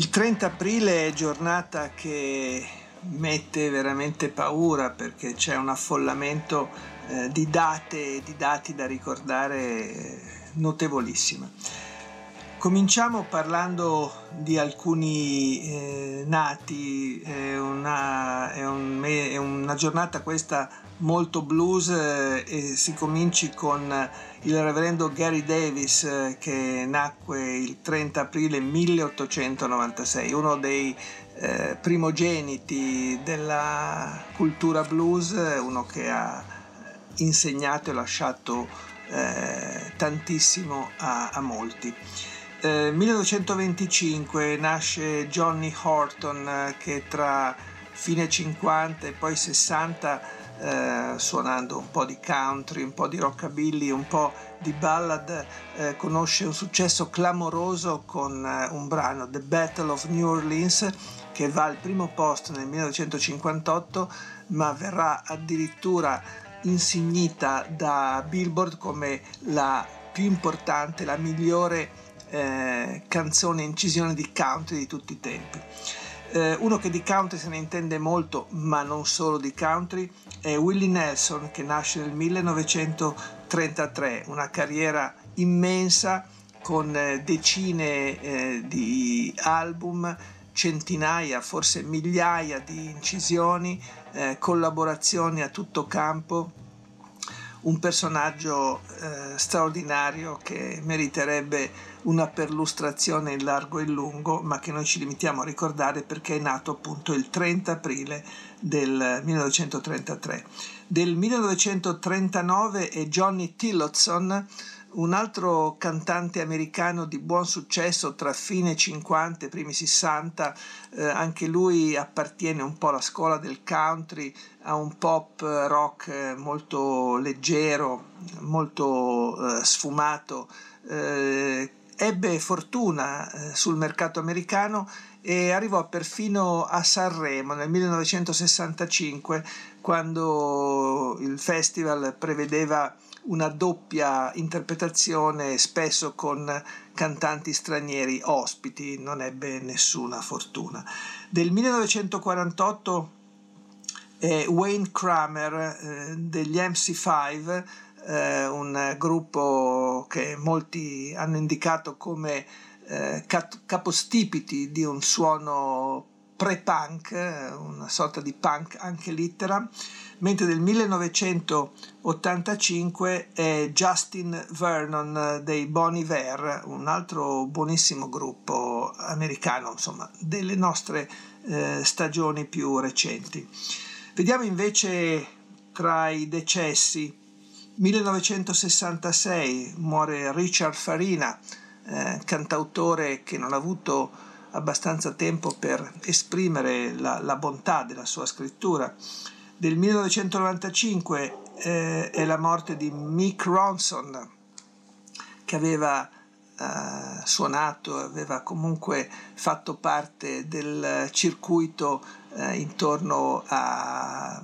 Il 30 aprile è giornata che mette veramente paura perché c'è un affollamento eh, di date e di dati da ricordare eh, notevolissima. Cominciamo parlando di alcuni eh, nati, è una, è, un, è una giornata questa molto blues eh, e si cominci con il reverendo Gary Davis eh, che nacque il 30 aprile 1896, uno dei eh, primogeniti della cultura blues, uno che ha insegnato e lasciato eh, tantissimo a, a molti. Eh, 1925 nasce Johnny Horton eh, che tra fine 50 e poi 60 eh, suonando un po' di country, un po' di rockabilly, un po' di ballad, eh, conosce un successo clamoroso con eh, un brano The Battle of New Orleans che va al primo posto nel 1958 ma verrà addirittura insignita da Billboard come la più importante, la migliore eh, canzone incisione di country di tutti i tempi. Eh, uno che di country se ne intende molto, ma non solo di country, è Willie Nelson che nasce nel 1933, una carriera immensa con eh, decine eh, di album, centinaia, forse migliaia di incisioni, eh, collaborazioni a tutto campo un personaggio eh, straordinario che meriterebbe una perlustrazione in largo e in lungo, ma che noi ci limitiamo a ricordare perché è nato appunto il 30 aprile del 1933. Del 1939 è Johnny Tillotson, un altro cantante americano di buon successo tra fine 50 e primi 60, eh, anche lui appartiene un po' alla scuola del country, a un pop rock eh, molto leggero, molto eh, sfumato. Eh, ebbe fortuna eh, sul mercato americano e arrivò perfino a Sanremo nel 1965 quando il festival prevedeva una doppia interpretazione, spesso con cantanti stranieri ospiti, non ebbe nessuna fortuna. Del 1948 è Wayne Kramer eh, degli MC5, eh, un gruppo che molti hanno indicato come eh, capostipiti di un suono pre-punk, una sorta di punk anche littera, mentre del 1985 è Justin Vernon dei Bon Iver, un altro buonissimo gruppo americano, insomma, delle nostre eh, stagioni più recenti. Vediamo invece tra i decessi. 1966 muore Richard Farina, eh, cantautore che non ha avuto abbastanza tempo per esprimere la, la bontà della sua scrittura. Del 1995 eh, è la morte di Mick Ronson, che aveva eh, suonato, aveva comunque fatto parte del circuito eh, intorno a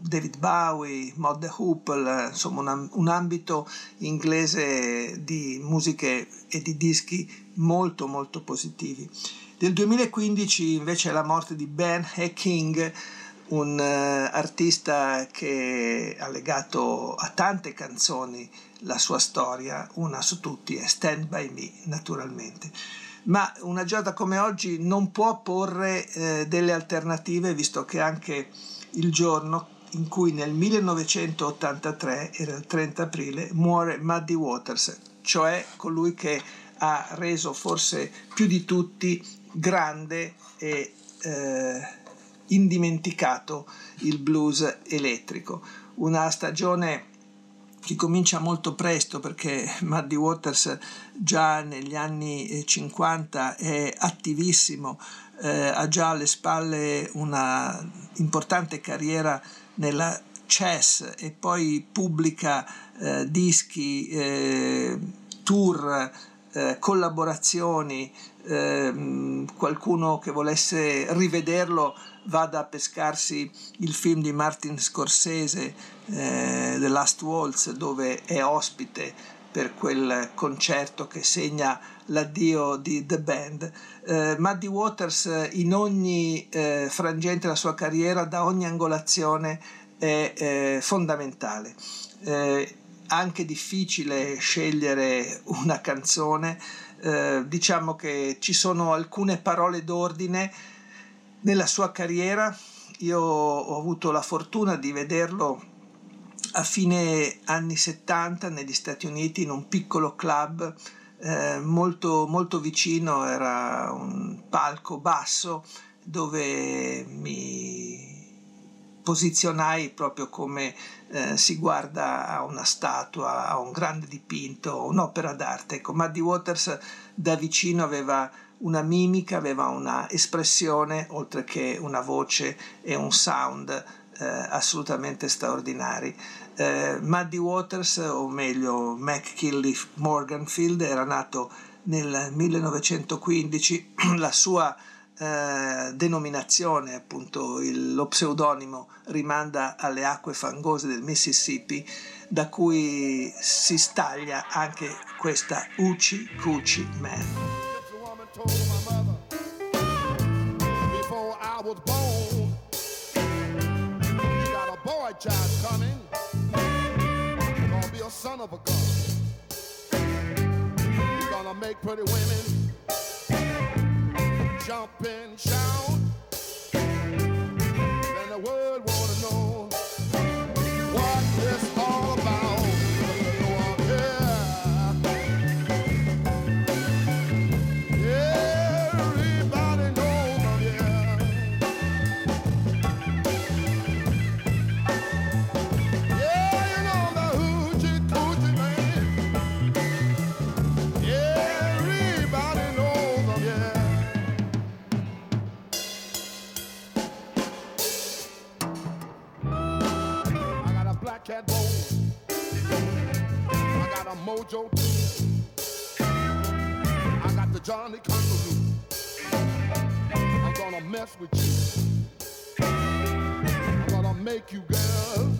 David Bowie, Mod the Hoople, insomma un, un, ambito inglese di musiche e di dischi molto molto positivi. Del 2015 invece la morte di Ben E. King, un uh, artista che ha legato a tante canzoni la sua storia, una su tutti è Stand By Me naturalmente. Ma una giornata come oggi non può porre eh, delle alternative visto che anche il giorno in cui nel 1983, era il 30 aprile, muore Muddy Waters, cioè colui che ha reso forse più di tutti grande e eh, indimenticato il blues elettrico. Una stagione che comincia molto presto perché Muddy Waters già negli anni 50 è attivissimo, eh, ha già alle spalle una importante carriera nella chess e poi pubblica eh, dischi, eh, tour, eh, collaborazioni, ehm, qualcuno che volesse rivederlo vada a pescarsi il film di Martin Scorsese, eh, The Last Waltz, dove è ospite per quel concerto che segna l'addio di The Band. Eh, Muddy Waters in ogni eh, frangente della sua carriera, da ogni angolazione, è eh, fondamentale. Anche difficile scegliere una canzone, eh, diciamo che ci sono alcune parole d'ordine nella sua carriera. Io ho avuto la fortuna di vederlo a fine anni 70 negli Stati Uniti in un piccolo club eh, molto, molto vicino, era un palco basso dove mi posizionai proprio come eh, si guarda a una statua, a un grande dipinto, un'opera d'arte. Ecco, Muddy Waters da vicino aveva una mimica, aveva una espressione, oltre che una voce e un sound eh, assolutamente straordinari. Eh, Muddy Waters, o meglio Mac Kinley Morganfield, era nato nel 1915, la sua eh, denominazione, appunto il, lo pseudonimo, rimanda alle acque fangose del Mississippi, da cui si staglia anche questa Uchi Cucci Man. son of a gun. You're gonna make pretty women jump and shout. Then the world mojo. I got the Johnny Kangaroo. I'm gonna mess with you. I'm gonna make you girl.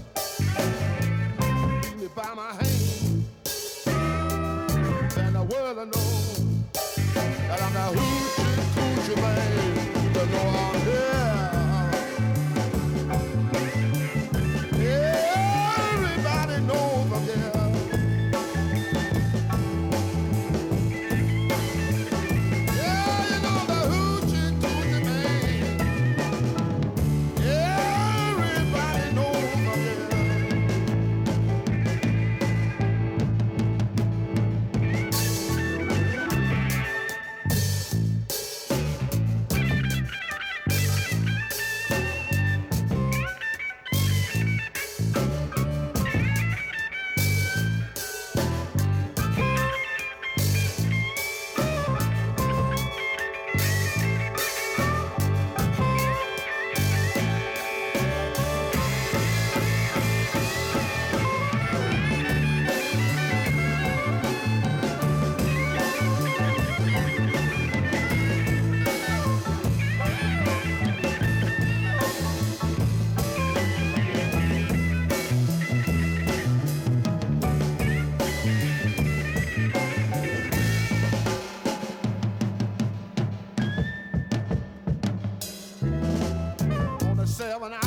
Seven